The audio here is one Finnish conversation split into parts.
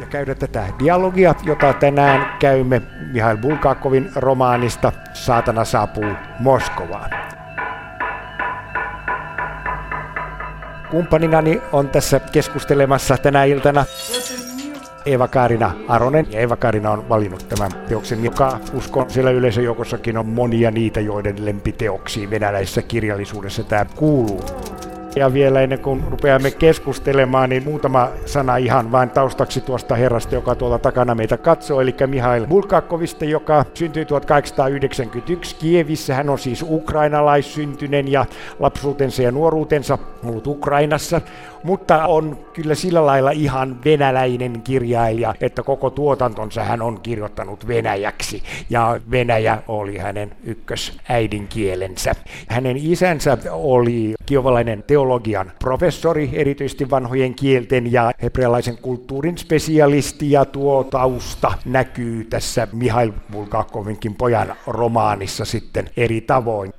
ja käydä tätä dialogia, jota tänään käymme Mihail Bulgakovin romaanista Saatana saapuu Moskovaan. Kumppaninani on tässä keskustelemassa tänä iltana Eeva-Kaarina Aronen. Ja Eeva-Kaarina on valinnut tämän teoksen, joka uskon siellä yleisöjoukossakin on monia niitä, joiden lempiteoksiin venäläisessä kirjallisuudessa tämä kuuluu. Ja vielä ennen kuin rupeamme keskustelemaan, niin muutama sana ihan vain taustaksi tuosta herrasta, joka tuolla takana meitä katsoo, eli Mihail Bulgakovista, joka syntyi 1891 Kievissä. Hän on siis ukrainalaissyntynen ja lapsuutensa ja nuoruutensa ollut Ukrainassa, mutta on kyllä sillä lailla ihan venäläinen kirjailija, että koko tuotantonsa hän on kirjoittanut venäjäksi ja venäjä oli hänen ykkösäidinkielensä. Hänen isänsä oli kiovalainen teo teologian professori, erityisesti vanhojen kielten ja hebrealaisen kulttuurin spesialisti, ja tuo tausta näkyy tässä Mihail Bulgakovinkin pojan romaanissa sitten eri tavoin.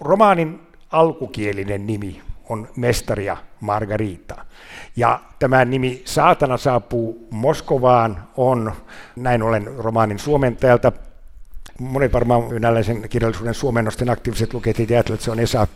Romaanin alkukielinen nimi on Mestaria Margarita. Ja tämä nimi Saatana saapuu Moskovaan on näin ollen romaanin suomentajalta monet varmaan venäläisen kirjallisuuden suomennosten aktiiviset lukijat ajattelevat, että se on Esa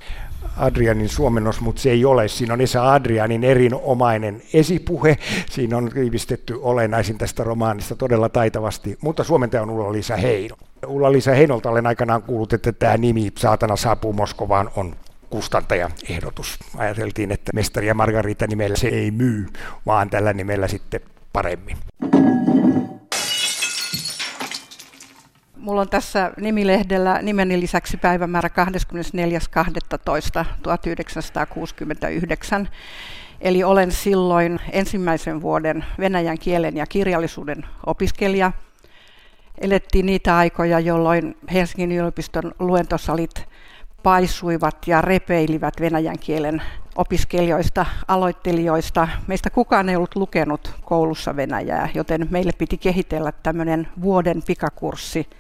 Adrianin suomennos, mutta se ei ole. Siinä on Esa Adrianin erinomainen esipuhe. Siinä on tiivistetty olennaisin tästä romaanista todella taitavasti, mutta suomentaja on Ulla-Liisa Heino. Ulla-Liisa Heinolta olen aikanaan kuullut, että tämä nimi Saatana saapuu Moskovaan on kustantajaehdotus. Ajateltiin, että Mestari ja Margarita nimellä se ei myy, vaan tällä nimellä sitten paremmin. Mulla on tässä nimilehdellä nimeni lisäksi päivämäärä 24.12.1969. Eli olen silloin ensimmäisen vuoden venäjän kielen ja kirjallisuuden opiskelija. Elettiin niitä aikoja, jolloin Helsingin yliopiston luentosalit paisuivat ja repeilivät venäjän kielen opiskelijoista, aloittelijoista. Meistä kukaan ei ollut lukenut koulussa venäjää, joten meille piti kehitellä tämmöinen vuoden pikakurssi,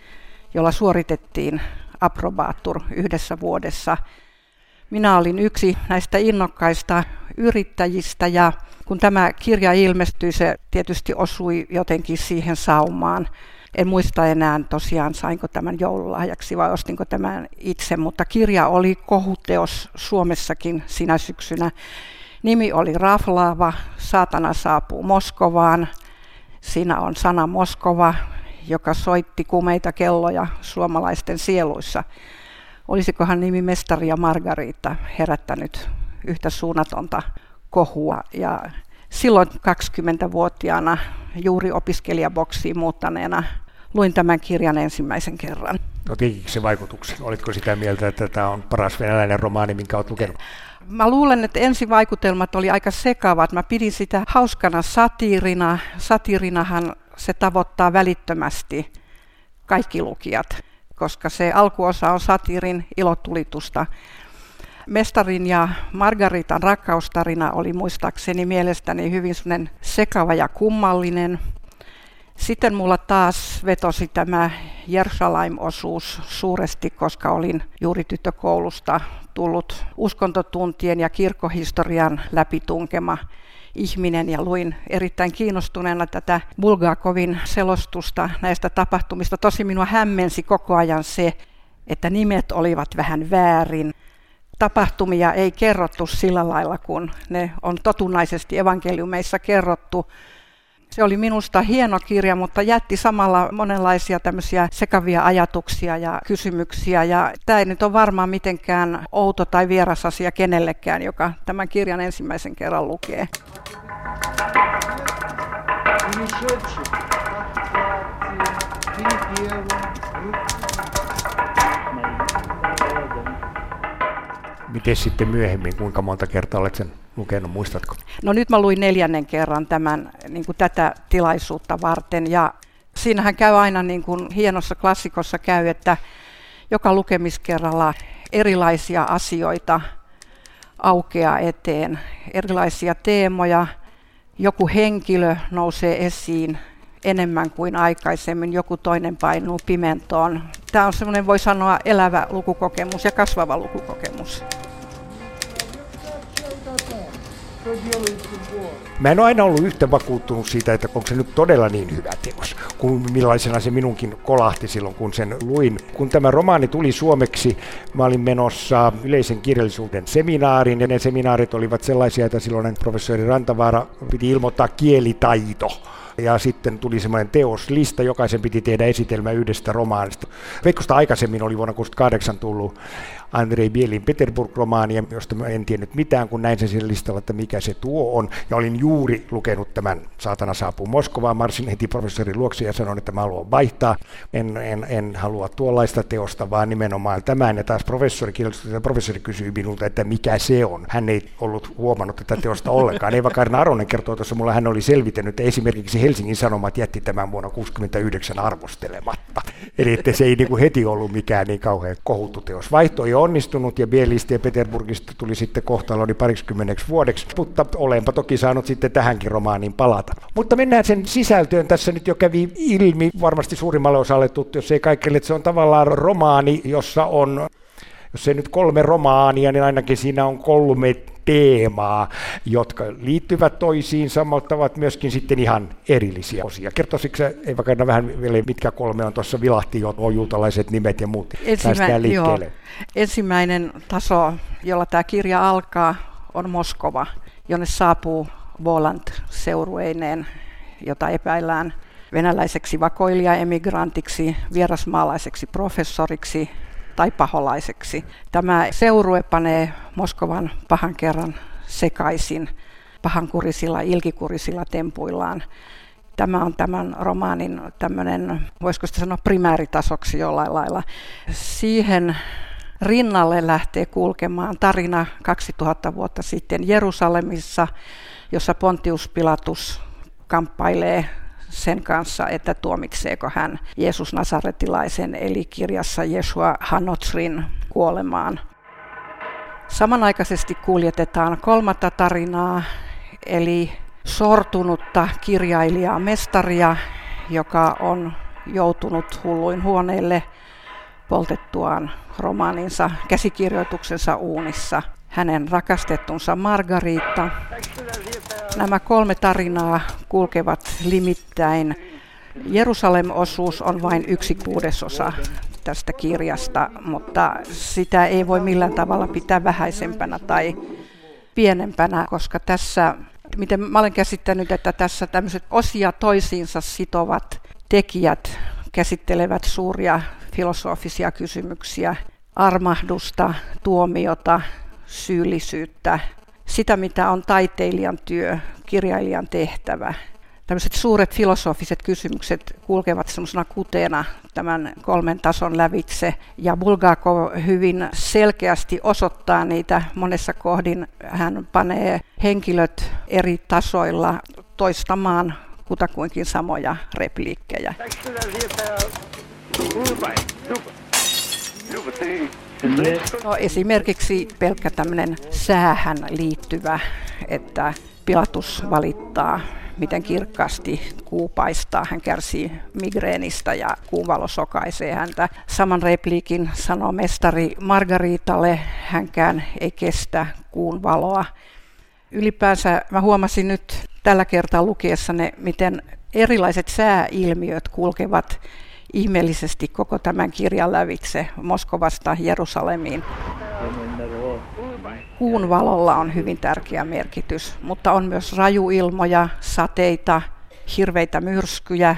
jolla suoritettiin aprobaattur yhdessä vuodessa. Minä olin yksi näistä innokkaista yrittäjistä ja kun tämä kirja ilmestyi, se tietysti osui jotenkin siihen saumaan. En muista enää tosiaan, sainko tämän joululahjaksi vai ostinko tämän itse, mutta kirja oli kohuteos Suomessakin sinä syksynä. Nimi oli Raflaava, Saatana saapuu Moskovaan. Siinä on sana Moskova, joka soitti kumeita kelloja suomalaisten sieluissa. Olisikohan nimi Mestari ja Margarita herättänyt yhtä suunnatonta kohua. Ja silloin 20-vuotiaana juuri opiskelijaboksiin muuttaneena luin tämän kirjan ensimmäisen kerran. No se vaikutuksen? Olitko sitä mieltä, että tämä on paras venäläinen romaani, minkä olet lukenut? Mä luulen, että ensivaikutelmat oli aika sekavat. Mä pidin sitä hauskana satiirina. Satiirinahan se tavoittaa välittömästi kaikki lukijat, koska se alkuosa on satiirin ilotulitusta. Mestarin ja Margaritan rakkaustarina oli muistaakseni mielestäni hyvin sekava ja kummallinen. Sitten mulla taas vetosi tämä Jerusalem-osuus suuresti, koska olin juuri tyttökoulusta tullut uskontotuntien ja kirkkohistorian läpitunkema ihminen ja luin erittäin kiinnostuneena tätä Bulgakovin selostusta näistä tapahtumista. Tosi minua hämmensi koko ajan se, että nimet olivat vähän väärin. Tapahtumia ei kerrottu sillä lailla, kun ne on totunaisesti evankeliumeissa kerrottu, se oli minusta hieno kirja, mutta jätti samalla monenlaisia tämmöisiä sekavia ajatuksia ja kysymyksiä. Ja tämä ei nyt ole varmaan mitenkään outo tai vieras asia kenellekään, joka tämän kirjan ensimmäisen kerran lukee. Miten sitten myöhemmin, kuinka monta kertaa olet sen lukenut, muistatko? No nyt mä luin neljännen kerran tämän, niin kuin tätä tilaisuutta varten ja siinähän käy aina niin kuin hienossa klassikossa käy, että joka lukemiskerralla erilaisia asioita aukeaa eteen, erilaisia teemoja, joku henkilö nousee esiin enemmän kuin aikaisemmin, joku toinen painuu pimentoon. Tämä on semmoinen, voi sanoa, elävä lukukokemus ja kasvava lukukokemus. Mä en ole aina ollut yhtä vakuuttunut siitä, että onko se nyt todella niin hyvä teos, kuin millaisena se minunkin kolahti silloin, kun sen luin. Kun tämä romaani tuli suomeksi, mä olin menossa yleisen kirjallisuuden seminaariin, ja ne seminaarit olivat sellaisia, että silloin professori Rantavaara piti ilmoittaa kielitaito ja sitten tuli semmoinen teoslista, jokaisen piti tehdä esitelmä yhdestä romaanista. Veikkosta aikaisemmin oli vuonna 1968 tullut Andrei Bielin Peterburg-romaania, josta mä en tiennyt mitään, kun näin sen siellä listalla, että mikä se tuo on. Ja olin juuri lukenut tämän Saatana saapuu Moskovaan, marssin heti professorin luokse ja sanoin, että mä haluan vaihtaa. En, en, en halua tuollaista teosta, vaan nimenomaan tämän. Ja taas professori, professori kysyi minulta, että mikä se on. Hän ei ollut huomannut tätä teosta ollenkaan. Eva Karina Aronen kertoo tuossa mulle, hän oli selvittänyt, että esimerkiksi Helsingin Sanomat jätti tämän vuonna 1969 arvostelematta. Eli että se ei niin kuin heti ollut mikään niin kauhean kohuttu teos. Vaihto ei onnistunut ja Bielistä ja Peterburgista tuli sitten kohtaloni parikymmeneksi vuodeksi, mutta olenpa toki saanut sitten tähänkin romaaniin palata. Mutta mennään sen sisältöön. Tässä nyt jo kävi ilmi varmasti suurimmalle osalle tuttu, jos ei kaikille, että se on tavallaan romaani, jossa on jos ei nyt kolme romaania, niin ainakin siinä on kolme teemaa, jotka liittyvät toisiinsa, mutta ovat myöskin sitten ihan erillisiä osia. Kertoisitko se, ei vaikka vähän vielä, mitkä kolme on tuossa vilahti jo, juutalaiset nimet ja muut. Ensimmä, liikkeelle. Joo. Ensimmäinen taso, jolla tämä kirja alkaa, on Moskova, jonne saapuu Voland seurueineen, jota epäillään venäläiseksi vakoilija-emigrantiksi, vierasmaalaiseksi professoriksi, tai paholaiseksi. Tämä seurue panee Moskovan pahan kerran sekaisin pahankurisilla, ilkikurisilla tempuillaan. Tämä on tämän romaanin tämmöinen, voisiko sitä sanoa primääritasoksi jollain lailla. Siihen rinnalle lähtee kulkemaan tarina 2000 vuotta sitten Jerusalemissa, jossa Pontius Pilatus kamppailee sen kanssa, että tuomitseeko hän Jeesus Nasaretilaisen, eli kirjassa Jeshua Hanotsrin kuolemaan. Samanaikaisesti kuljetetaan kolmatta tarinaa, eli sortunutta kirjailijaa mestaria, joka on joutunut hulluin huoneille poltettuaan romaaninsa, käsikirjoituksensa uunissa. Hänen rakastettunsa Margarita Nämä kolme tarinaa kulkevat limittäin. Jerusalem-osuus on vain yksi kuudesosa tästä kirjasta, mutta sitä ei voi millään tavalla pitää vähäisempänä tai pienempänä, koska tässä, miten mä olen käsittänyt, että tässä tämmöiset osia toisiinsa sitovat tekijät käsittelevät suuria filosofisia kysymyksiä, armahdusta, tuomiota, syyllisyyttä, sitä, mitä on taiteilijan työ, kirjailijan tehtävä. Tällaiset suuret filosofiset kysymykset kulkevat semmoisena kuteena tämän kolmen tason lävitse. Ja Bulgakov hyvin selkeästi osoittaa niitä monessa kohdin. Hän panee henkilöt eri tasoilla toistamaan kutakuinkin samoja repliikkejä. No, esimerkiksi pelkkä tämmöinen säähän liittyvä, että Pilatus valittaa, miten kirkkaasti kuu paistaa. Hän kärsii migreenistä ja kuun valo sokaisee häntä. Saman repliikin sanoo mestari Margaritalle, hänkään ei kestä kuun valoa. Ylipäänsä mä huomasin nyt tällä kertaa lukiessani, miten erilaiset sääilmiöt kulkevat ihmeellisesti koko tämän kirjan lävitse Moskovasta Jerusalemiin. Kuun valolla on hyvin tärkeä merkitys, mutta on myös rajuilmoja, sateita, hirveitä myrskyjä,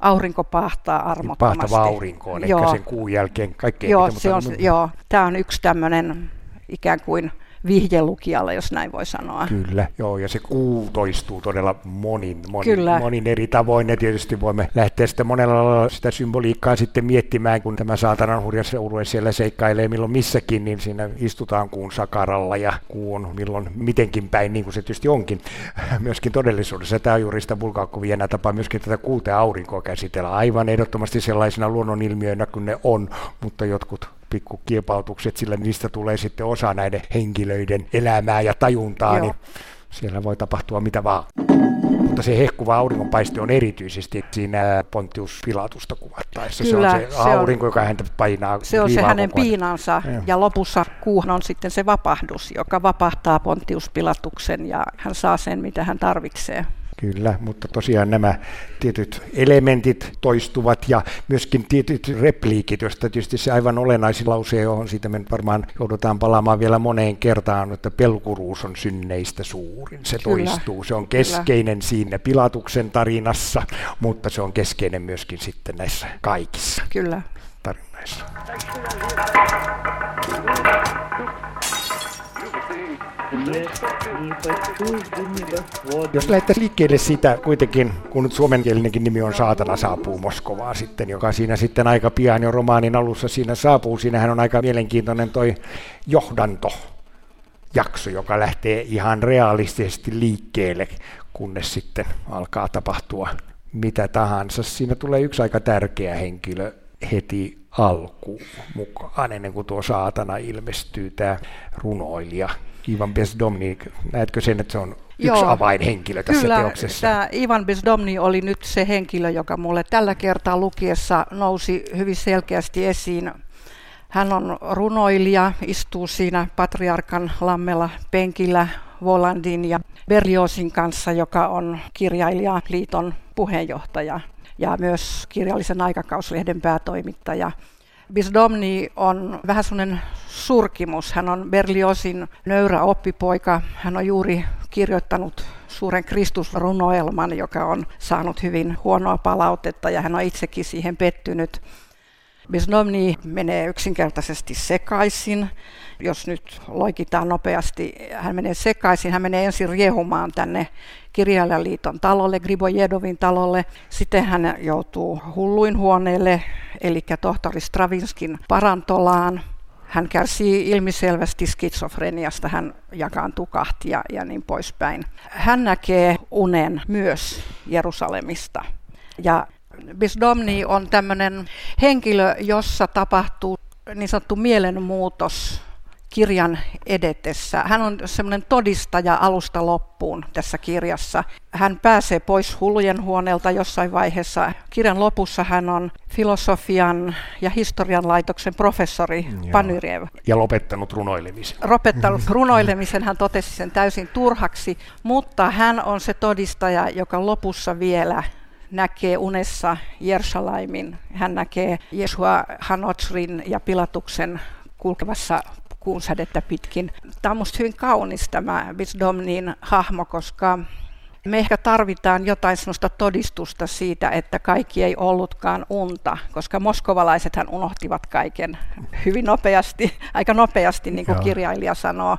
aurinko pahtaa armottomasti. Pahtava aurinko on joo. sen kuun jälkeen kaikkein joo, se on, joo, tämä on yksi tämmöinen ikään kuin vihjelukijalle, jos näin voi sanoa. Kyllä, joo, ja se kuu toistuu todella monin, monin, Kyllä. monin eri tavoin, ja tietysti voimme lähteä sitten monella lailla sitä symboliikkaa sitten miettimään, kun tämä saatanan hurja seurue siellä seikkailee milloin missäkin, niin siinä istutaan kuun sakaralla, ja kuu on milloin mitenkin päin, niin kuin se tietysti onkin myöskin todellisuudessa. Tämä on juuri sitä Bulgakovien tapa myöskin tätä kuuta aurinkoa käsitellä aivan ehdottomasti sellaisina luonnonilmiöinä kuin ne on, mutta jotkut pikkukilpautukset, sillä niistä tulee sitten osa näiden henkilöiden elämää ja tajuntaa, Joo. niin siellä voi tapahtua mitä vaan. mutta se hehkuva auringonpaiste on erityisesti siinä Pontius Pilatusta kuvattaessa. Kyllä, se on se, se aurinko, on, joka häntä painaa Se on se hänen piinansa ja. ja lopussa kuuhan on sitten se vapahdus, joka vapahtaa Pontius Pilatuksen ja hän saa sen, mitä hän tarvitsee. Kyllä, mutta tosiaan nämä tietyt elementit toistuvat ja myöskin tietyt repliikit, joista tietysti se aivan olennaisin lause, johon siitä me varmaan joudutaan palaamaan vielä moneen kertaan, että pelkuruus on synneistä suurin. Se Kyllä. toistuu, se on keskeinen Kyllä. siinä Pilatuksen tarinassa, mutta se on keskeinen myöskin sitten näissä kaikissa Kyllä. tarinoissa. Jos lähdettäisiin liikkeelle siitä kuitenkin, kun nyt suomenkielinenkin nimi on Saatana saapuu Moskovaan sitten, joka siinä sitten aika pian jo romaanin alussa siinä saapuu. Siinähän on aika mielenkiintoinen toi johdanto jakso, joka lähtee ihan realistisesti liikkeelle, kunnes sitten alkaa tapahtua mitä tahansa. Siinä tulee yksi aika tärkeä henkilö heti alkuun mukaan, ennen kuin tuo saatana ilmestyy, tämä runoilija Ivan Besdomni. Näetkö sen, että se on yksi Joo, avainhenkilö tässä kyllä, teoksessa? Tämä Ivan Besdomni oli nyt se henkilö, joka mulle tällä kertaa lukiessa nousi hyvin selkeästi esiin. Hän on runoilija, istuu siinä Patriarkan lammella penkillä Volandin ja Berliosin kanssa, joka on kirjailijaliiton puheenjohtaja ja myös kirjallisen aikakauslehden päätoimittaja. Bisdomni on vähän sellainen surkimus. Hän on Berliosin nöyrä oppipoika. Hän on juuri kirjoittanut suuren Kristusrunoelman, joka on saanut hyvin huonoa palautetta ja hän on itsekin siihen pettynyt. Bisnomni menee yksinkertaisesti sekaisin. Jos nyt loikitaan nopeasti, hän menee sekaisin. Hän menee ensin riehumaan tänne kirjailijaliiton talolle, Gribojedovin talolle. Sitten hän joutuu hulluin huoneelle, eli tohtori Stravinskin parantolaan. Hän kärsii ilmiselvästi skitsofreniasta, hän jakaantuu kahtia ja niin poispäin. Hän näkee unen myös Jerusalemista. Ja Bisdomni on tämmöinen henkilö, jossa tapahtuu niin sanottu mielenmuutos kirjan edetessä. Hän on semmoinen todistaja alusta loppuun tässä kirjassa. Hän pääsee pois hullujen huoneelta jossain vaiheessa. Kirjan lopussa hän on filosofian ja historian laitoksen professori Joo. Panyriev. Ja lopettanut runoilemisen. Lopettanut runoilemisen, hän totesi sen täysin turhaksi, mutta hän on se todistaja, joka lopussa vielä näkee unessa Jersalaimin. Hän näkee Jesua Hanotsrin ja Pilatuksen kulkevassa kuunsädettä pitkin. Tämä on minusta hyvin kaunis tämä Bisdomnin hahmo, koska me ehkä tarvitaan jotain sellaista todistusta siitä, että kaikki ei ollutkaan unta, koska moskovalaisethan unohtivat kaiken hyvin nopeasti, aika nopeasti, niin kuin kirjailija sanoo.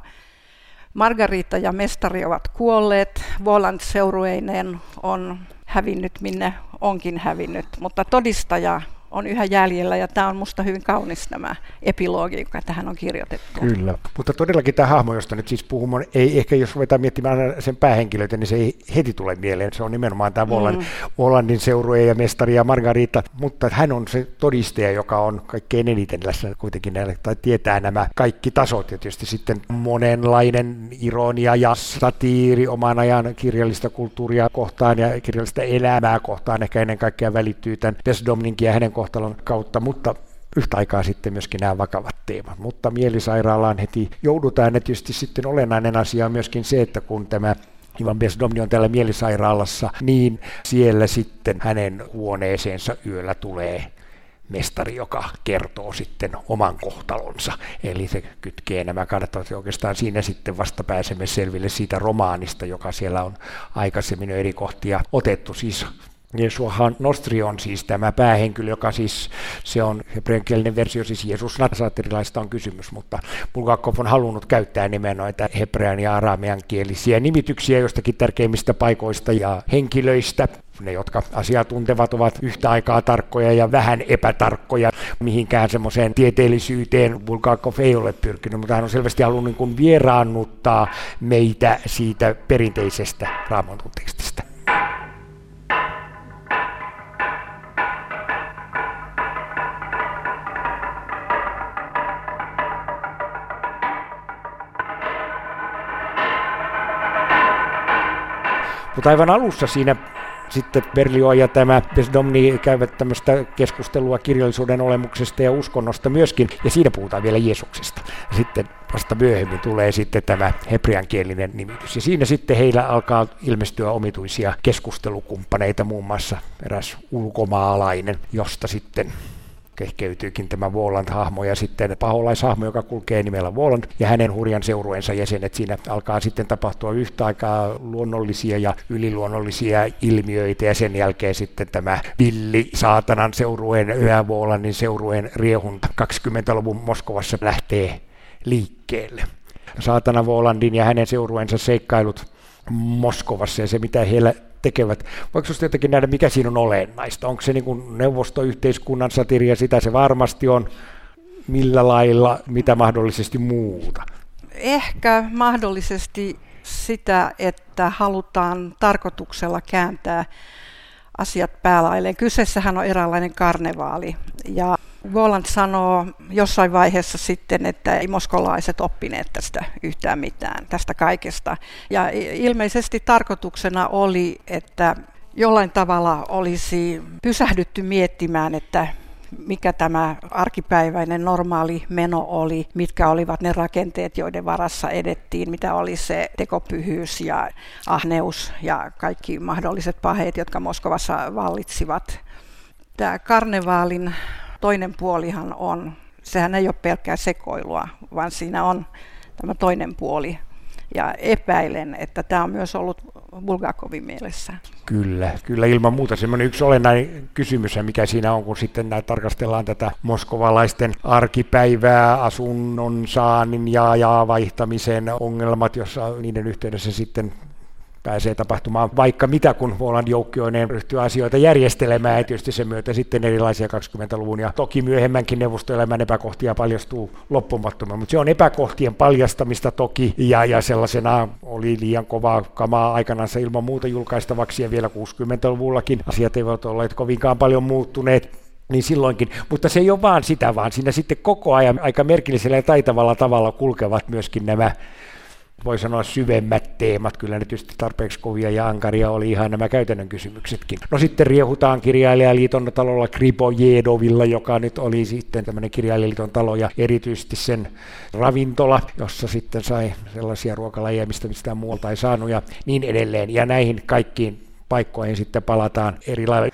Margarita ja mestari ovat kuolleet, Voland seurueineen on hävinnyt minne onkin hävinnyt, mutta todistaja on yhä jäljellä ja tämä on minusta hyvin kaunis tämä epilogi, joka tähän on kirjoitettu. Kyllä, mutta todellakin tämä hahmo, josta nyt siis puhumme, ei ehkä jos ruvetaan miettimään sen päähenkilöitä, niin se ei heti tule mieleen. Se on nimenomaan tämä Voland, mm. Volandin seurue ja mestari ja Margarita, mutta hän on se todistaja, joka on kaikkein eniten läsnä kuitenkin tai tietää nämä kaikki tasot ja tietysti sitten monenlainen ironia ja satiiri oman ajan kirjallista kulttuuria kohtaan ja kirjallista elämää kohtaan ehkä ennen kaikkea välittyy tämän Desdomninkin ja hänen kohtalon kautta, mutta yhtä aikaa sitten myöskin nämä vakavat teemat. Mutta mielisairaalaan heti joudutaan, ja tietysti sitten olennainen asia on myöskin se, että kun tämä Ivan Besdomni on täällä mielisairaalassa, niin siellä sitten hänen huoneeseensa yöllä tulee mestari, joka kertoo sitten oman kohtalonsa. Eli se kytkee nämä kannattaa oikeastaan siinä sitten vasta pääsemme selville siitä romaanista, joka siellä on aikaisemmin eri kohtia otettu. Siis Jesuahan Nostri on siis tämä päähenkilö, joka siis, se on hebreankielinen versio, siis Jeesus Nazaterilaista on kysymys, mutta Bulgakov on halunnut käyttää nimen noita hebrean ja aramean kielisiä nimityksiä jostakin tärkeimmistä paikoista ja henkilöistä. Ne, jotka asiaa tuntevat, ovat yhtä aikaa tarkkoja ja vähän epätarkkoja. Mihinkään semmoiseen tieteellisyyteen Bulgakov ei ole pyrkinyt, mutta hän on selvästi halunnut niin vieraannuttaa meitä siitä perinteisestä raamatun Mutta aivan alussa siinä sitten Berlioz ja tämä Besdomni käyvät tämmöistä keskustelua kirjallisuuden olemuksesta ja uskonnosta myöskin, ja siinä puhutaan vielä Jeesuksesta. Sitten vasta myöhemmin tulee sitten tämä hebreankielinen nimitys. Ja siinä sitten heillä alkaa ilmestyä omituisia keskustelukumppaneita, muun muassa eräs ulkomaalainen, josta sitten kehkeytyykin tämä Voland-hahmo ja sitten paholaishahmo, joka kulkee nimellä Voland ja hänen hurjan seurueensa jäsenet. Siinä alkaa sitten tapahtua yhtä aikaa luonnollisia ja yliluonnollisia ilmiöitä ja sen jälkeen sitten tämä villi saatanan seurueen, yhä Volandin seurueen riehunta 20-luvun Moskovassa lähtee liikkeelle. Saatana Volandin ja hänen seurueensa seikkailut Moskovassa ja se, mitä heillä tekevät. Voiko sinusta jotenkin nähdä, mikä siinä on olennaista? Onko se niin kuin neuvostoyhteiskunnan satiria, sitä se varmasti on, millä lailla, mitä mahdollisesti muuta? Ehkä mahdollisesti sitä, että halutaan tarkoituksella kääntää asiat päälailleen. Kyseessähän on eräänlainen karnevaali ja Voland sanoo jossain vaiheessa sitten, että ei moskolaiset oppineet tästä yhtään mitään, tästä kaikesta. Ja ilmeisesti tarkoituksena oli, että jollain tavalla olisi pysähdytty miettimään, että mikä tämä arkipäiväinen normaali meno oli, mitkä olivat ne rakenteet, joiden varassa edettiin, mitä oli se tekopyhyys ja ahneus ja kaikki mahdolliset paheet, jotka Moskovassa vallitsivat. Tämä karnevaalin toinen puolihan on, sehän ei ole pelkkää sekoilua, vaan siinä on tämä toinen puoli. Ja epäilen, että tämä on myös ollut Bulgakovin mielessä. Kyllä, kyllä ilman muuta semmoinen yksi olennainen kysymys, mikä siinä on, kun sitten näitä tarkastellaan tätä moskovalaisten arkipäivää, asunnon saannin ja, ja vaihtamisen ongelmat, jossa niiden yhteydessä sitten pääsee tapahtumaan vaikka mitä, kun Voland joukkioineen ryhtyy asioita järjestelemään, ja tietysti sen myötä sitten erilaisia 20-luvun ja toki myöhemmänkin neuvostoelämän epäkohtia paljastuu loppumattomaan, mutta se on epäkohtien paljastamista toki, ja, ja sellaisena oli liian kovaa kamaa aikanaan ilman muuta julkaistavaksi, ja vielä 60-luvullakin asiat eivät olleet kovinkaan paljon muuttuneet, niin silloinkin, mutta se ei ole vaan sitä, vaan siinä sitten koko ajan aika merkillisellä ja taitavalla tavalla kulkevat myöskin nämä voi sanoa syvemmät teemat, kyllä ne tietysti tarpeeksi kovia ja ankaria oli ihan nämä käytännön kysymyksetkin. No sitten riehutaan kirjailijaliiton talolla Kribojedovilla, joka nyt oli sitten tämmöinen kirjailijaliiton talo ja erityisesti sen ravintola, jossa sitten sai sellaisia ruokalajeja, mistä mistään muualta ei saanut ja niin edelleen. Ja näihin kaikkiin paikkoihin sitten palataan eri lailla.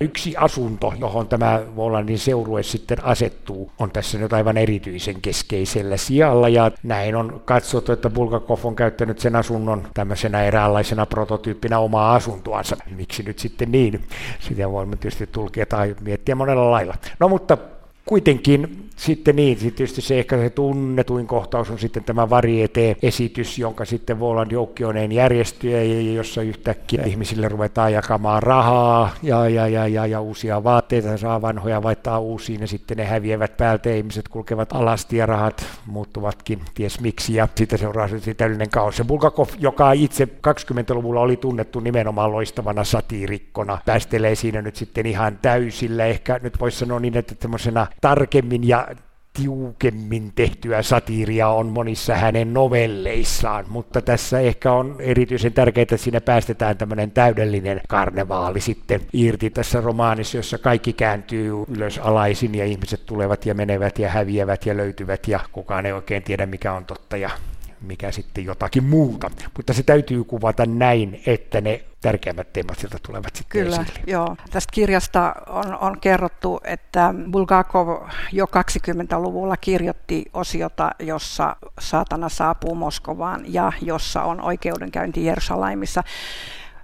Yksi asunto, johon tämä Volandin seurue sitten asettuu, on tässä nyt aivan erityisen keskeisellä sijalla, ja näin on katsottu, että Bulgakov on käyttänyt sen asunnon tämmöisenä eräänlaisena prototyyppinä omaa asuntoansa. Miksi nyt sitten niin? Sitä voimme tietysti tulkita tai miettiä monella lailla. No mutta kuitenkin sitten niin, sitten tietysti se ehkä se tunnetuin kohtaus on sitten tämä Varieté-esitys, jonka sitten Voland joukkioneen järjestyy, jossa yhtäkkiä ihmisille ruvetaan jakamaan rahaa ja, ja, ja, ja, ja uusia vaatteita, saa vanhoja vaihtaa uusiin ja sitten ne häviävät päältä ja ihmiset kulkevat alasti ja rahat muuttuvatkin ties miksi ja sitten seuraa se täydellinen kaos. Ja Bulgakov, joka itse 20-luvulla oli tunnettu nimenomaan loistavana satiirikkona, päästelee siinä nyt sitten ihan täysillä, ehkä nyt voisi sanoa niin, että tämmöisenä tarkemmin ja tiukemmin tehtyä satiiria on monissa hänen novelleissaan, mutta tässä ehkä on erityisen tärkeää, että siinä päästetään tämmöinen täydellinen karnevaali sitten irti tässä romaanissa, jossa kaikki kääntyy ylös alaisin ja ihmiset tulevat ja menevät ja häviävät ja löytyvät ja kukaan ei oikein tiedä mikä on totta ja mikä sitten jotakin muuta. Mutta se täytyy kuvata näin, että ne tärkeimmät teemat sieltä tulevat sitten Kyllä, esille. joo. Tästä kirjasta on, on kerrottu, että Bulgakov jo 20-luvulla kirjoitti osiota, jossa saatana saapuu Moskovaan ja jossa on oikeudenkäynti Jerusalemissa.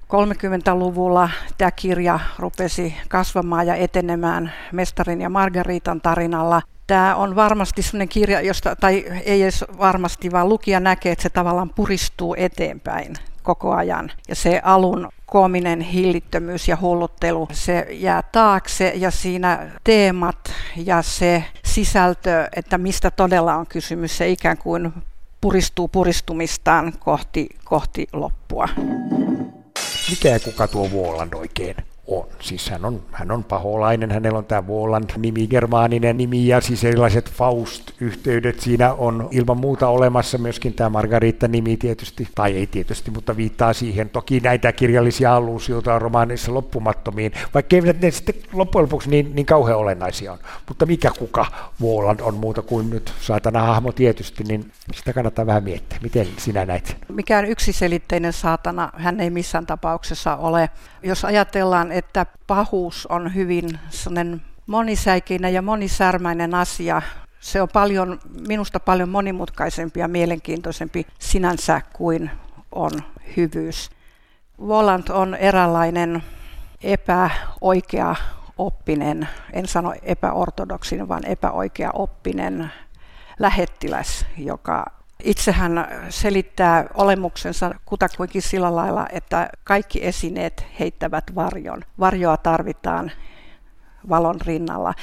30-luvulla tämä kirja rupesi kasvamaan ja etenemään Mestarin ja Margaritan tarinalla. Tämä on varmasti sellainen kirja, josta, tai ei edes varmasti, vaan lukija näkee, että se tavallaan puristuu eteenpäin koko ajan. Ja se alun koominen hillittömyys ja hulluttelu, se jää taakse ja siinä teemat ja se sisältö, että mistä todella on kysymys, se ikään kuin puristuu puristumistaan kohti, kohti loppua. Mikä kuka tuo Vuoland oikein on. Siis hän on, hän on paholainen, hänellä on tämä Voland-nimi, germaaninen nimi ja siis erilaiset Faust-yhteydet siinä on ilman muuta olemassa myöskin tämä Margarita-nimi tietysti, tai ei tietysti, mutta viittaa siihen. Toki näitä kirjallisia alluusioita on romaanissa loppumattomiin, vaikka eivät ne sitten loppujen lopuksi niin, niin kauhean olennaisia on. Mutta mikä kuka Voland on muuta kuin nyt saatana hahmo tietysti, niin sitä kannattaa vähän miettiä. Miten sinä näet? Mikään yksiselitteinen saatana hän ei missään tapauksessa ole. Jos ajatellaan, että pahuus on hyvin monisäikeinen ja monisärmäinen asia, se on paljon, minusta paljon monimutkaisempi ja mielenkiintoisempi sinänsä kuin on hyvyys. Volant on eräänlainen epäoikea oppinen, en sano epäortodoksinen, vaan epäoikea oppinen lähettiläs, joka itsehän selittää olemuksensa kutakuinkin sillä lailla, että kaikki esineet heittävät varjon. Varjoa tarvitaan valon rinnalla.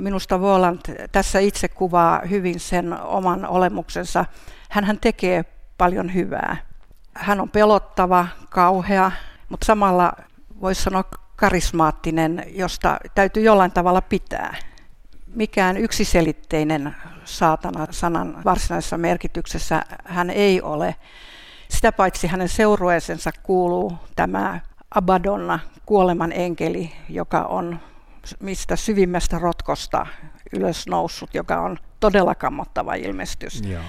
Minusta Voland tässä itse kuvaa hyvin sen oman olemuksensa. Hän tekee paljon hyvää. Hän on pelottava, kauhea, mutta samalla voisi sanoa karismaattinen, josta täytyy jollain tavalla pitää. Mikään yksiselitteinen saatana sanan varsinaisessa merkityksessä hän ei ole. Sitä paitsi hänen seurueensa kuuluu tämä Abadonna, kuoleman enkeli, joka on mistä syvimmästä rotkosta ylös noussut, joka on todella kammottava ilmestys. Joo.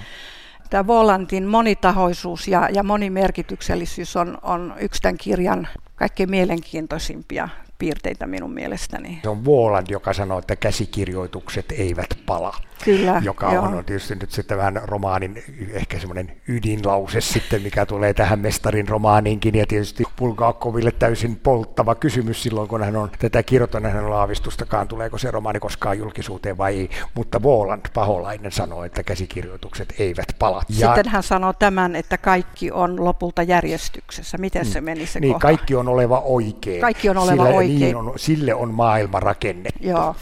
Tämä Volantin monitahoisuus ja, ja monimerkityksellisyys on, on yksi tämän kirjan kaikkein mielenkiintoisimpia piirteitä minun mielestäni. Se on Voland, joka sanoo, että käsikirjoitukset eivät pala. Kyllä, joka joo. on tietysti nyt sitten vähän romaanin ehkä semmoinen ydinlause sitten, mikä tulee tähän mestarin romaaniinkin ja tietysti Bulgakoville täysin polttava kysymys silloin, kun hän on tätä kirjoittanut, hän on aavistustakaan, tuleeko se romaani koskaan julkisuuteen vai ei, mutta Voland, paholainen, sanoo, että käsikirjoitukset eivät pala. Ja... Sitten hän sanoo tämän, että kaikki on lopulta järjestyksessä. Miten se meni se Niin, kohta? kaikki on oleva oikein. Kaikki on oleva Sillä, oikein. Niin on, sille on maailma rakennettu. Joo.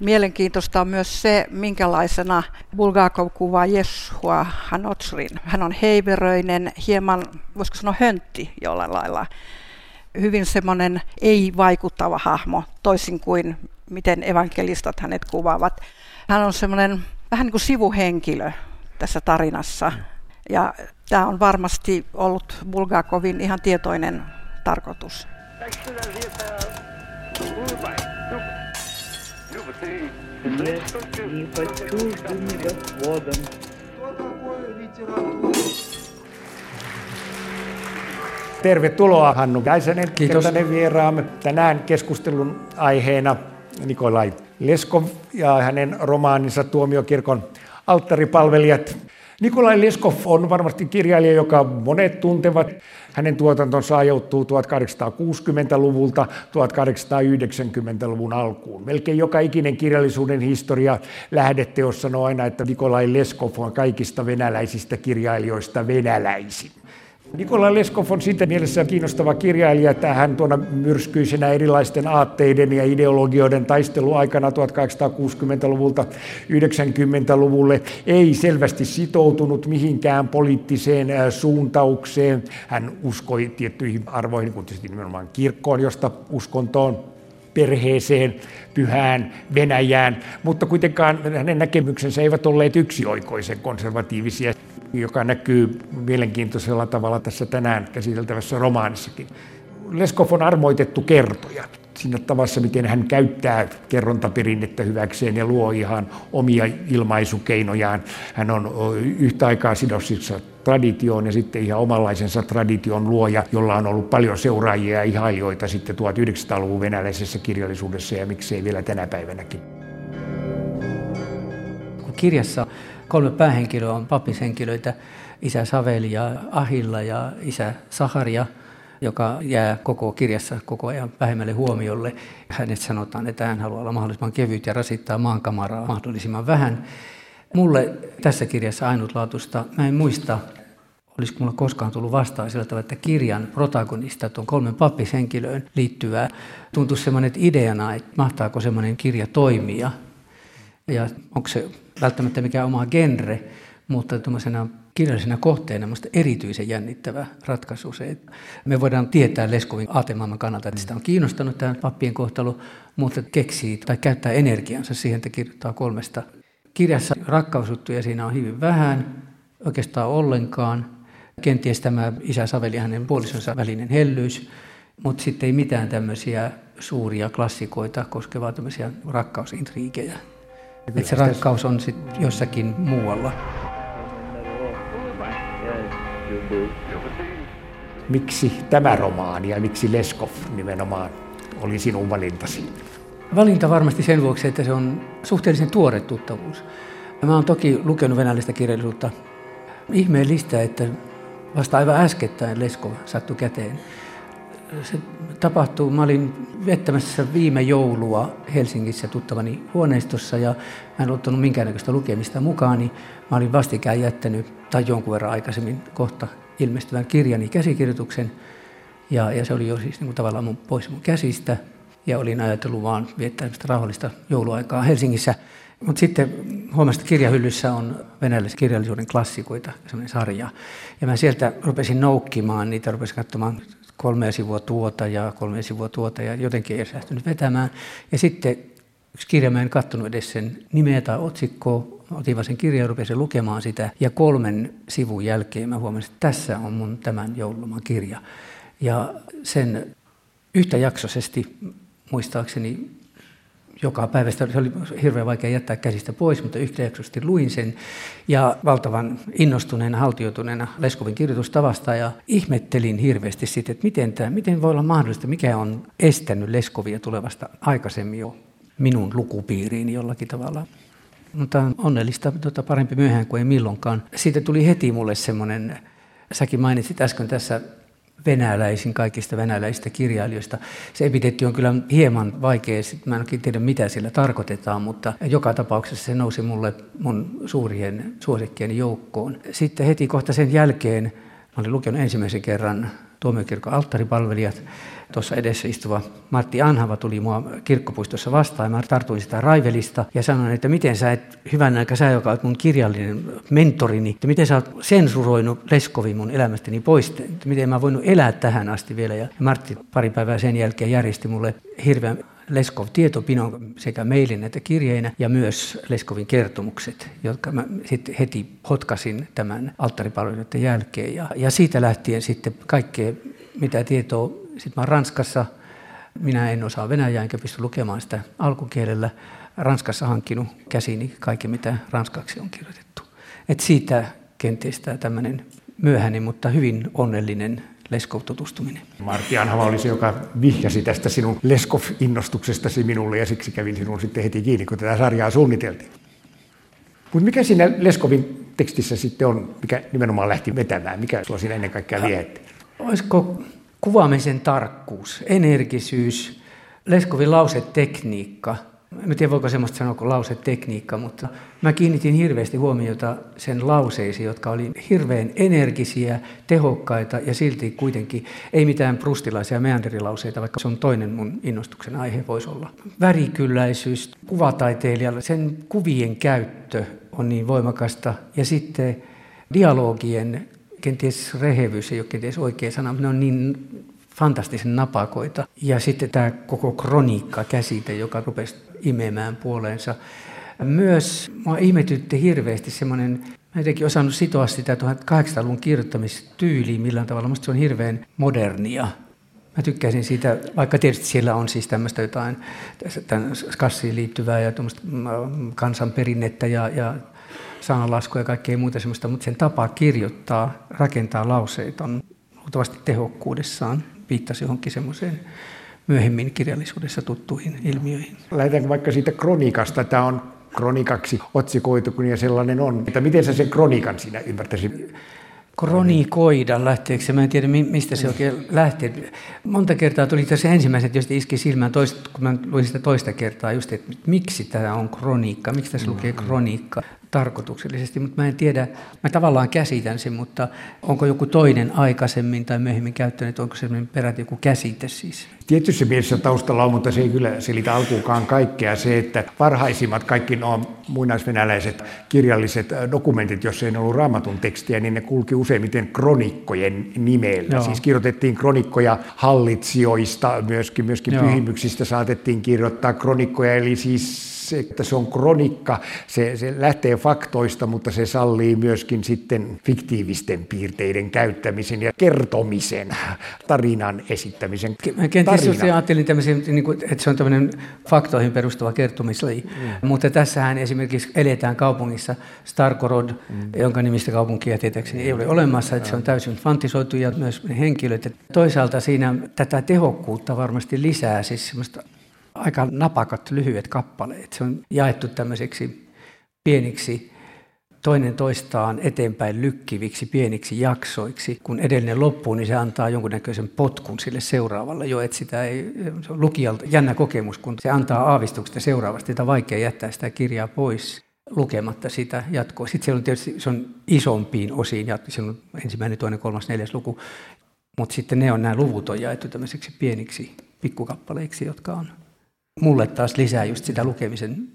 Mielenkiintoista on myös se, minkälaisena Bulgakov kuvaa Jeshua Hanotsrin. Hän on heiveröinen, hieman, voisiko sanoa höntti jollain lailla. Hyvin semmoinen ei-vaikuttava hahmo, toisin kuin miten evankelistat hänet kuvaavat. Hän on semmoinen vähän niin kuin sivuhenkilö tässä tarinassa. Ja tämä on varmasti ollut Bulgakovin ihan tietoinen tarkoitus. Не, не хочу господам. Tervetuloa Hannu Käisänen, keltainen vieraamme. Tänään keskustelun aiheena Nikolai Leskov ja hänen romaaninsa Tuomiokirkon alttaripalvelijat. Nikolai Leskov on varmasti kirjailija, joka monet tuntevat. Hänen tuotantonsa ajoittuu 1860-luvulta 1890-luvun alkuun. Melkein joka ikinen kirjallisuuden historia lähdeteos sanoo aina, että Nikolai Leskov on kaikista venäläisistä kirjailijoista venäläisin. Nikola Leskov on siitä mielessä kiinnostava kirjailija, että hän tuona myrskyisenä erilaisten aatteiden ja ideologioiden taisteluaikana 1860-luvulta 90-luvulle ei selvästi sitoutunut mihinkään poliittiseen suuntaukseen. Hän uskoi tiettyihin arvoihin, kuten nimenomaan kirkkoon, josta uskontoon perheeseen, pyhään Venäjään, mutta kuitenkaan hänen näkemyksensä eivät olleet yksioikoisen konservatiivisia joka näkyy mielenkiintoisella tavalla tässä tänään käsiteltävässä romaanissakin. Leskov on armoitettu kertoja siinä tavassa, miten hän käyttää kerrontaperinnettä hyväkseen ja luo ihan omia ilmaisukeinojaan. Hän on yhtä aikaa sidoksissa traditioon ja sitten ihan omanlaisensa tradition luoja, jolla on ollut paljon seuraajia ja ihailijoita sitten 1900-luvun venäläisessä kirjallisuudessa ja miksei vielä tänä päivänäkin. Kirjassa Kolme päähenkilöä on papishenkilöitä, isä Saveli ja Ahilla ja isä Saharia, joka jää koko kirjassa koko ajan vähemmälle huomiolle. Hänet sanotaan, että hän haluaa olla mahdollisimman kevyt ja rasittaa maankamaraa mahdollisimman vähän. Mulle tässä kirjassa ainutlaatuista, mä en muista, olisiko mulla koskaan tullut vastaan sillä tavalla, että kirjan protagonistat on kolmen pappishenkilöön liittyvää. Tuntuu semmoinen ideana, että mahtaako semmoinen kirja toimia ja onko se välttämättä mikään oma genre, mutta tuommoisena kirjallisena kohteena minusta erityisen jännittävä ratkaisu se, että me voidaan tietää Leskovin aatemaailman kannalta, että sitä on kiinnostanut tämä pappien kohtalo, mutta keksii tai käyttää energiansa siihen, että kirjoittaa kolmesta. Kirjassa rakkausjuttuja siinä on hyvin vähän, oikeastaan ollenkaan. Kenties tämä isä Saveli hänen puolisonsa välinen hellyys, mutta sitten ei mitään tämmöisiä suuria klassikoita koskevaa tämmöisiä rakkausintriikejä. Että se rakkaus on sitten jossakin muualla. Miksi tämä romaani ja miksi Leskov nimenomaan oli sinun valintasi? Valinta varmasti sen vuoksi, että se on suhteellisen tuore tuttavuus. Mä oon toki lukenut venäläistä kirjallisuutta. Ihmeellistä, että vasta aivan äskettäin Leskov sattui käteen. Se tapahtuu, mä olin viettämässä viime joulua Helsingissä tuttavani huoneistossa ja mä en ottanut minkäännäköistä lukemista mukaan, niin mä olin vastikään jättänyt, tai jonkun verran aikaisemmin kohta ilmestyvän kirjani käsikirjoituksen. Ja, ja se oli jo siis niin kuin tavallaan mun, pois mun käsistä. Ja olin ajatellut vaan viettää rauhallista jouluaikaa Helsingissä. Mutta sitten huomasin, että kirjahyllyssä on venäläisen kirjallisuuden klassikoita, sellainen sarja. Ja mä sieltä rupesin noukkimaan niitä, rupesin katsomaan kolmea sivua tuota ja kolmea sivua tuota ja jotenkin ei sähtynyt vetämään. Ja sitten yksi kirja, mä en katsonut edes sen nimeä tai otsikkoa, otin vaan sen kirjan ja rupesin lukemaan sitä. Ja kolmen sivun jälkeen mä huomasin, että tässä on mun tämän joululoman kirja. Ja sen yhtäjaksoisesti muistaakseni joka päivä. Se oli hirveän vaikea jättää käsistä pois, mutta yhtäjaksoisesti luin sen ja valtavan innostuneena, haltioituneena Leskovin kirjoitustavasta ja ihmettelin hirveästi sitten, että miten, tämä, miten voi olla mahdollista, mikä on estänyt Leskovia tulevasta aikaisemmin jo minun lukupiiriin jollakin tavalla. Mutta onnellista tuota, parempi myöhään kuin ei milloinkaan. Siitä tuli heti mulle semmoinen, säkin mainitsit äsken tässä venäläisin kaikista venäläisistä kirjailijoista. Se epiteetti on kyllä hieman vaikea, mä en tiedä mitä sillä tarkoitetaan, mutta joka tapauksessa se nousi mulle mun suurien suosikkieni joukkoon. Sitten heti kohta sen jälkeen, mä olin lukenut ensimmäisen kerran tuomiokirkon alttaripalvelijat, tuossa edessä istuva Martti Anhava tuli mua kirkkopuistossa vastaan. Mä tartuin sitä raivelista ja sanoin, että miten sä et, hyvän aika sä, joka mun kirjallinen mentorini, että miten sä oot sensuroinut Leskovin mun elämästäni pois, että miten mä voinut elää tähän asti vielä. Ja Martti pari päivää sen jälkeen järjesti mulle hirveän Leskov tietopinon sekä mailin että kirjeinä ja myös Leskovin kertomukset, jotka mä sitten heti hotkasin tämän alttaripalveluiden jälkeen. Ja, ja siitä lähtien sitten kaikkea, mitä tietoa sitten mä Ranskassa, minä en osaa venäjää enkä pysty lukemaan sitä alkukielellä. Ranskassa hankkinut käsiini kaikki, mitä ranskaksi on kirjoitettu. Et siitä kenties tämä tämmöinen myöhäinen, mutta hyvin onnellinen Leskov-tutustuminen. Martti Anhava oli se, joka vihjasi tästä sinun Leskov-innostuksestasi minulle ja siksi kävin sinun sitten heti kiinni, kun tätä sarjaa suunniteltiin. Mutta mikä siinä Leskovin tekstissä sitten on, mikä nimenomaan lähti vetämään? Mikä sulla siinä ennen kaikkea viehetti? Olisiko kuvaamisen tarkkuus, energisyys, Leskovin lausetekniikka. En tiedä, voiko semmoista sanoa kuin lausetekniikka, mutta mä kiinnitin hirveästi huomiota sen lauseisiin, jotka oli hirveän energisiä, tehokkaita ja silti kuitenkin ei mitään prustilaisia meanderilauseita, vaikka se on toinen mun innostuksen aihe voisi olla. Värikylläisyys, kuvataiteilijalla, sen kuvien käyttö on niin voimakasta ja sitten dialogien kenties rehevyys ei ole kenties oikea sana, mutta ne on niin fantastisen napakoita. Ja sitten tämä koko kroniikka-käsite, joka rupesi imemään puoleensa. Myös mua ihmetytti hirveästi semmoinen, mä jotenkin osannut sitoa sitä 1800-luvun kirjoittamistyyliin millään tavalla. Musta se on hirveän modernia. Mä tykkäisin siitä, vaikka tietysti siellä on siis tämmöistä jotain tämän skassiin liittyvää ja mm, kansanperinnettä ja, ja sananlaskua ja kaikkea muuta semmoista, mutta sen tapa kirjoittaa, rakentaa lauseita on luultavasti tehokkuudessaan viittasi johonkin semmoiseen myöhemmin kirjallisuudessa tuttuihin ilmiöihin. Lähdetäänkö vaikka siitä kronikasta? Tämä on kronikaksi otsikoitu, kun ja sellainen on. Että miten sä sen kronikan siinä ymmärtäisit? Kronikoida lähteekö se? Mä en tiedä, mistä se oikein lähtee. Monta kertaa tuli tässä ensimmäiset, josta iski silmään, toista, kun mä luin sitä toista kertaa, just, että miksi tämä on kroniikka, miksi tässä lukee mm. kroniikka. Tarkoituksellisesti, mutta mä en tiedä, mä tavallaan käsitän sen, mutta onko joku toinen aikaisemmin tai myöhemmin käyttänyt, onko se peräti joku käsite siis? Tietyssä mielessä taustalla on, mutta se ei kyllä selitä alkuukaan kaikkea. Se, että varhaisimmat kaikki nuo muinaisvenäläiset kirjalliset dokumentit, jos ei ollut raamatun tekstiä, niin ne kulki useimmiten kronikkojen nimellä. Joo. Siis kirjoitettiin kronikkoja hallitsijoista, myöskin, myöskin pyhimyksistä saatettiin kirjoittaa kronikkoja, eli siis se, että se on kronikka, se, se lähtee faktoista, mutta se sallii myöskin sitten fiktiivisten piirteiden käyttämisen ja kertomisen, tarinan esittämisen. Kenties tarina. ajattelin tämmöisen, niin kuin, että se on tämmöinen faktoihin perustuva kertomislaji, mm. mutta tässähän esimerkiksi eletään kaupungissa Starkorod, mm. jonka nimistä kaupunkia tietääkseni ei ole olemassa, että se on täysin fantisoitu ja myös henkilöt. Toisaalta siinä tätä tehokkuutta varmasti lisää, siis semmoista aika napakat, lyhyet kappaleet. Se on jaettu tämmöiseksi pieniksi toinen toistaan eteenpäin lykkiviksi pieniksi jaksoiksi. Kun edellinen loppuu, niin se antaa jonkunnäköisen potkun sille seuraavalle jo, että sitä ei, se on lukijalta jännä kokemus, kun se antaa aavistukset seuraavasti, että on vaikea jättää sitä kirjaa pois lukematta sitä jatkoa. Sitten siellä on tietysti se on isompiin osiin, ja siellä on ensimmäinen, toinen, kolmas, neljäs luku, mutta sitten ne on nämä luvut on jaettu tämmöiseksi pieniksi pikkukappaleiksi, jotka on mulle taas lisää just sitä lukemisen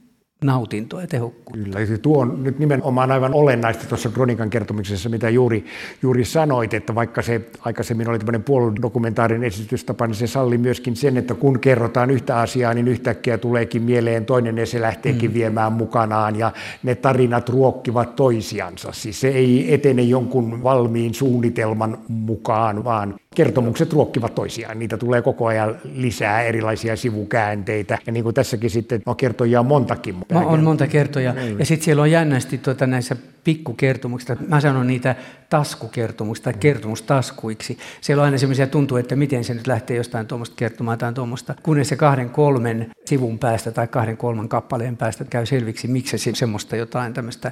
nautintoa ja tehokkuutta. Kyllä, ja tuo on nyt nimenomaan aivan olennaista tuossa kronikan kertomuksessa, mitä juuri, juuri sanoit, että vaikka se aikaisemmin oli tämmöinen puoludokumentaarinen esitystapa, niin se salli myöskin sen, että kun kerrotaan yhtä asiaa, niin yhtäkkiä tuleekin mieleen toinen ja se lähteekin mm. viemään mukanaan ja ne tarinat ruokkivat toisiansa. Siis se ei etene jonkun valmiin suunnitelman mukaan, vaan kertomukset ruokkivat toisiaan. Niitä tulee koko ajan lisää erilaisia sivukäänteitä. Ja niin kuin tässäkin sitten, no kertojia on montakin. No, on monta kertoja. Niin. Ja sitten siellä on jännästi tuota, näissä pikkukertomuksista, mä sanon niitä taskukertomuksista tai kertomustaskuiksi. Siellä on aina semmoisia tuntuu, että miten se nyt lähtee jostain tuommoista kertomaan tai tuommoista. Kunnes se kahden kolmen sivun päästä tai kahden kolman kappaleen päästä käy selviksi, miksi se semmoista jotain tämmöistä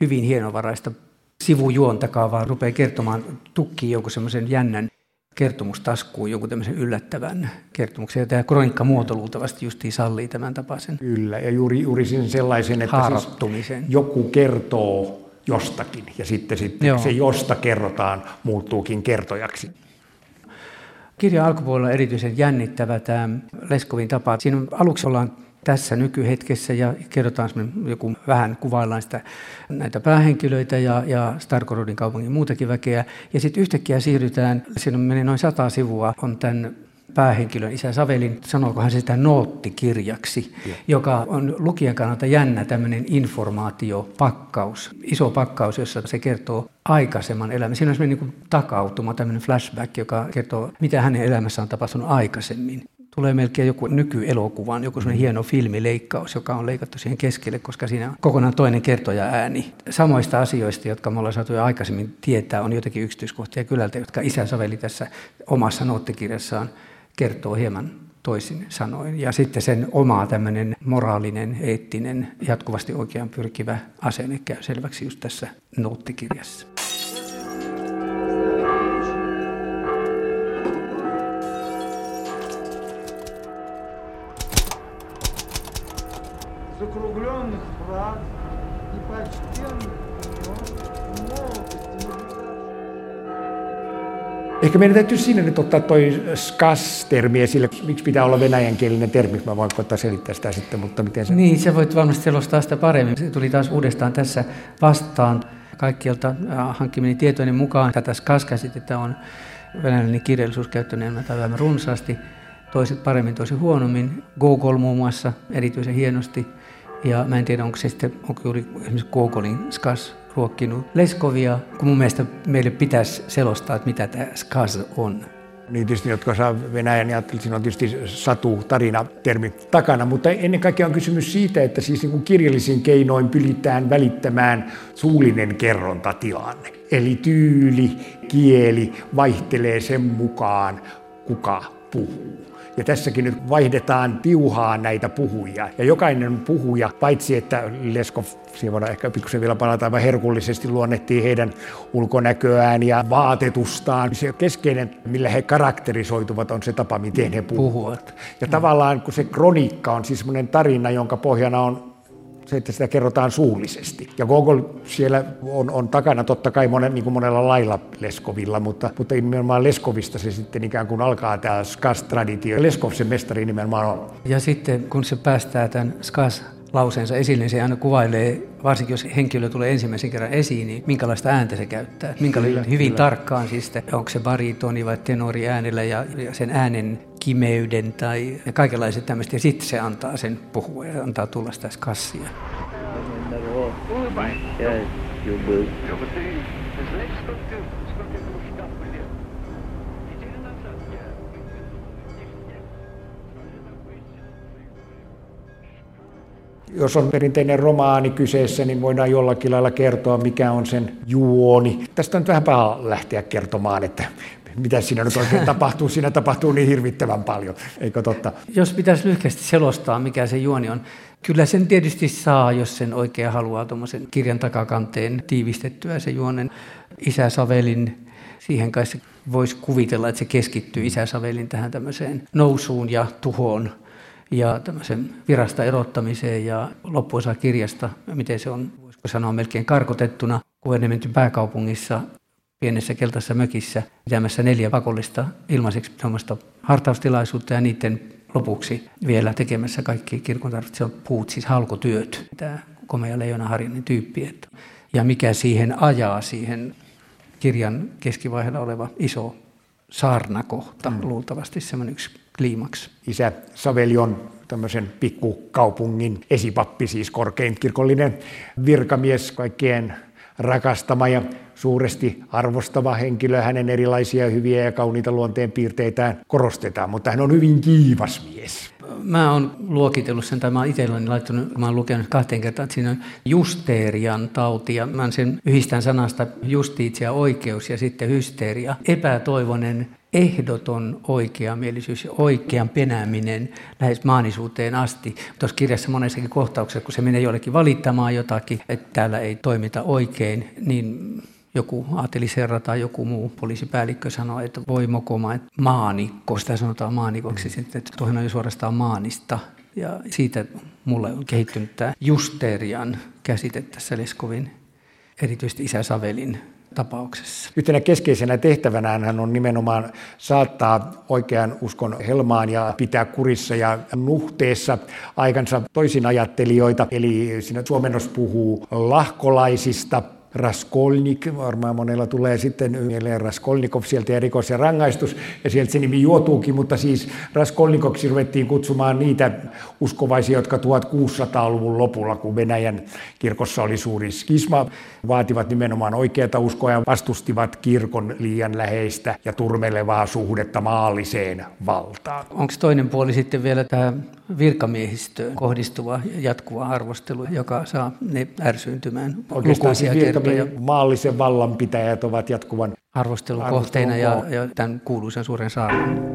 hyvin hienovaraista sivujuontakaa, vaan rupeaa kertomaan tukkiin jonkun semmoisen jännän kertomustaskuun jonkun tämmöisen yllättävän kertomuksen. Ja tämä kronikkamuoto luultavasti justiin sallii tämän tapaisen. Kyllä, ja juuri, juuri sen sellaisen, että siis joku kertoo jostakin, ja sitten, sitten se josta kerrotaan muuttuukin kertojaksi. Kirjan alkupuolella on erityisen jännittävä tämä Leskovin tapa. Siinä aluksi ollaan tässä nykyhetkessä ja kerrotaan joku vähän kuvaillaan sitä, näitä päähenkilöitä ja, ja Starkorodin kaupungin muutakin väkeä. Ja sitten yhtäkkiä siirrytään, siinä menee noin sata sivua, on tämän päähenkilön isä Savelin, sanookohan se sitä noottikirjaksi, yeah. joka on lukijan kannalta jännä tämmöinen informaatiopakkaus, iso pakkaus, jossa se kertoo aikaisemman elämän. Siinä on semmoinen niin takautuma, tämmöinen flashback, joka kertoo, mitä hänen elämässä on tapahtunut aikaisemmin tulee melkein joku nykyelokuvan, joku sellainen hieno filmileikkaus, joka on leikattu siihen keskelle, koska siinä on kokonaan toinen kertoja ääni. Samoista asioista, jotka me ollaan saatu jo aikaisemmin tietää, on jotakin yksityiskohtia kylältä, jotka isä Saveli tässä omassa noottikirjassaan kertoo hieman toisin sanoen. Ja sitten sen oma tämmöinen moraalinen, eettinen, jatkuvasti oikean pyrkivä asenne käy selväksi just tässä noottikirjassa. закругленных фраз и почтенных Ehkä meidän täytyy siinä nyt ottaa toi skas-termi esille. Miksi pitää olla venäjänkielinen termi? Mä voin koittaa selittää sitä sitten, mutta miten se... Niin, se voit varmasti selostaa sitä paremmin. Se tuli taas uudestaan tässä vastaan. Kaikkialta äh, hankkimini tietojen mukaan tätä skas-käsitettä on venäläinen kirjallisuus käyttänyt enemmän runsaasti. Toiset paremmin, toiset huonommin. Google muun muassa erityisen hienosti ja mä en tiedä, onko se sitten, onko juuri esimerkiksi Gogolin skas ruokkinut Leskovia, kun mun mielestä meille pitäisi selostaa, että mitä tämä skas on. Niin tietysti, jotka saa Venäjän, niin että siinä on tietysti satu, tarina, termi takana, mutta ennen kaikkea on kysymys siitä, että siis niin kuin kirjallisin keinoin pyritään välittämään suullinen kerrontatilanne. Eli tyyli, kieli vaihtelee sen mukaan, kuka puhuu. Ja tässäkin nyt vaihdetaan tiuhaan näitä puhujia. Ja jokainen puhuja, paitsi että Leskov, siinä voidaan ehkä pikkusen vielä palata aivan herkullisesti, luonnettiin heidän ulkonäköään ja vaatetustaan. Se keskeinen, millä he karakterisoituvat, on se tapa, miten he puhuvat. Ja tavallaan kun se kroniikka on siis semmoinen tarina, jonka pohjana on se, että sitä kerrotaan suullisesti. Ja Gogol siellä on, on takana totta kai monen, niin kuin monella lailla Leskovilla, mutta, mutta nimenomaan Leskovista se sitten ikään kuin alkaa tämä Skas-traditio. Leskov se mestari nimenomaan on. Ja sitten kun se päästää tämän Skas lauseensa esille, niin se aina kuvailee, varsinkin jos henkilö tulee ensimmäisen kerran esiin, niin minkälaista ääntä se käyttää. Minkälaista, kyllä, hyvin kyllä. tarkkaan siis, onko se baritoni vai tenori äänellä ja, ja sen äänen kimeyden tai kaikenlaiset tämmöistä. Ja sitten se antaa sen puhua ja antaa tulla sitä kassia. Jos on perinteinen romaani kyseessä, niin voidaan jollakin lailla kertoa, mikä on sen juoni. Tästä on nyt vähän paha lähteä kertomaan, että mitä siinä nyt oikein tapahtuu. Siinä tapahtuu niin hirvittävän paljon, eikö totta? Jos pitäisi lyhyesti selostaa, mikä se juoni on. Kyllä sen tietysti saa, jos sen oikein haluaa tuommoisen kirjan takakanteen tiivistettyä se juonen. Isä Savelin, siihen kai se voisi kuvitella, että se keskittyy Isä Savelin tähän tämmöiseen nousuun ja tuhoon ja tämmöisen virasta erottamiseen ja loppuosa kirjasta, miten se on, voisiko sanoa melkein karkotettuna Kuvernementin pääkaupungissa pienessä keltaisessa mökissä pitämässä neljä pakollista ilmaiseksi tuommoista hartaustilaisuutta ja niiden lopuksi vielä tekemässä kaikki kirkon tarvitsevat puut, siis halkotyöt. Tämä komea leijonaharjainen tyyppi. Että. Ja mikä siihen ajaa, siihen kirjan keskivaiheella oleva iso saarnakohta, mm. luultavasti semmoinen yksi kliimaks. Isä Saveli on tämmöisen pikkukaupungin esipappi, siis korkein kirkollinen virkamies, kaikkien rakastama ja suuresti arvostava henkilö. Hänen erilaisia hyviä ja kauniita luonteen piirteitään korostetaan, mutta hän on hyvin kiivas mies. Mä oon luokitellut sen, tai mä oon itselleni laittanut, mä oon lukenut kahteen kertaan, että siinä on justeerian tauti, ja mä sen yhdistän sanasta justiitsia oikeus ja sitten hysteeria. Epätoivonen ehdoton oikeamielisyys ja oikean penääminen lähes maanisuuteen asti. Tuossa kirjassa monessakin kohtauksessa, kun se menee jollekin valittamaan jotakin, että täällä ei toimita oikein, niin joku aatelisherra tai joku muu poliisipäällikkö sanoo, että voi mokoma, että maanikko, sitä sanotaan maanikoksi, mm. sitten, että tuohon on jo suorastaan maanista. Ja siitä mulle on kehittynyt tämä justerian käsite tässä Leskovin, erityisesti isä Savelin tapauksessa. Yhtenä keskeisenä tehtävänään hän on nimenomaan saattaa oikean uskon helmaan ja pitää kurissa ja nuhteessa aikansa toisin ajattelijoita. Eli siinä suomennos puhuu lahkolaisista, Raskolnik, varmaan monella tulee sitten mieleen Raskolnikov sieltä ja rikos ja rangaistus, ja sieltä se nimi juotuukin, mutta siis Raskolnikoksi ruvettiin kutsumaan niitä uskovaisia, jotka 1600-luvun lopulla, kun Venäjän kirkossa oli suuri skisma, vaativat nimenomaan oikeata uskoa ja vastustivat kirkon liian läheistä ja turmelevaa suhdetta maalliseen valtaan. Onko toinen puoli sitten vielä tämä virkamiehistöön kohdistuva jatkuva arvostelu, joka saa ne ärsyyntymään Oikeastaan siis kertoja. maallisen vallanpitäjät ovat jatkuvan arvostelun kohteina ja, ja tämän kuuluisen suuren saarnan.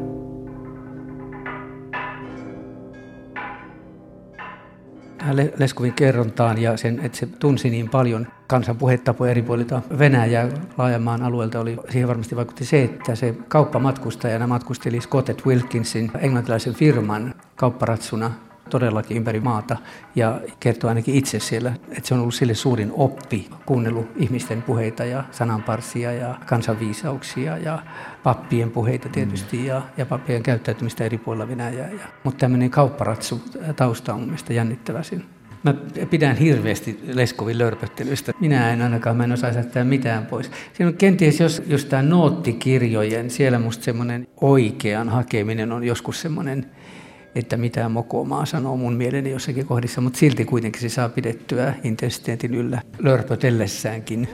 Tähän Leskovin kerrontaan ja sen, että se tunsi niin paljon kansan puhetapoja eri puolilta Venäjää laajamaan alueelta oli, siihen varmasti vaikutti se, että se kauppamatkustajana matkusteli Scottet Wilkinsin englantilaisen firman kaupparatsuna todellakin ympäri maata ja kertoo ainakin itse siellä, että se on ollut sille suurin oppi, kuunnellut ihmisten puheita ja sananparsia ja kansanviisauksia ja pappien puheita tietysti mm. ja, ja pappien käyttäytymistä eri puolilla Venäjää. Ja, mutta tämmöinen kaupparatsu tausta on mielestäni jännittävä siinä. Mä pidän hirveästi Leskovin lörpöttelystä. Minä en ainakaan, mä en osaa jättää mitään pois. Siinä on kenties, jos, jos tämä noottikirjojen, siellä musta semmoinen oikean hakeminen on joskus semmoinen että mitään mokomaa sanoo mun mieleni jossakin kohdissa, mutta silti kuitenkin se saa pidettyä intensiteetin yllä lörpötellessäänkin.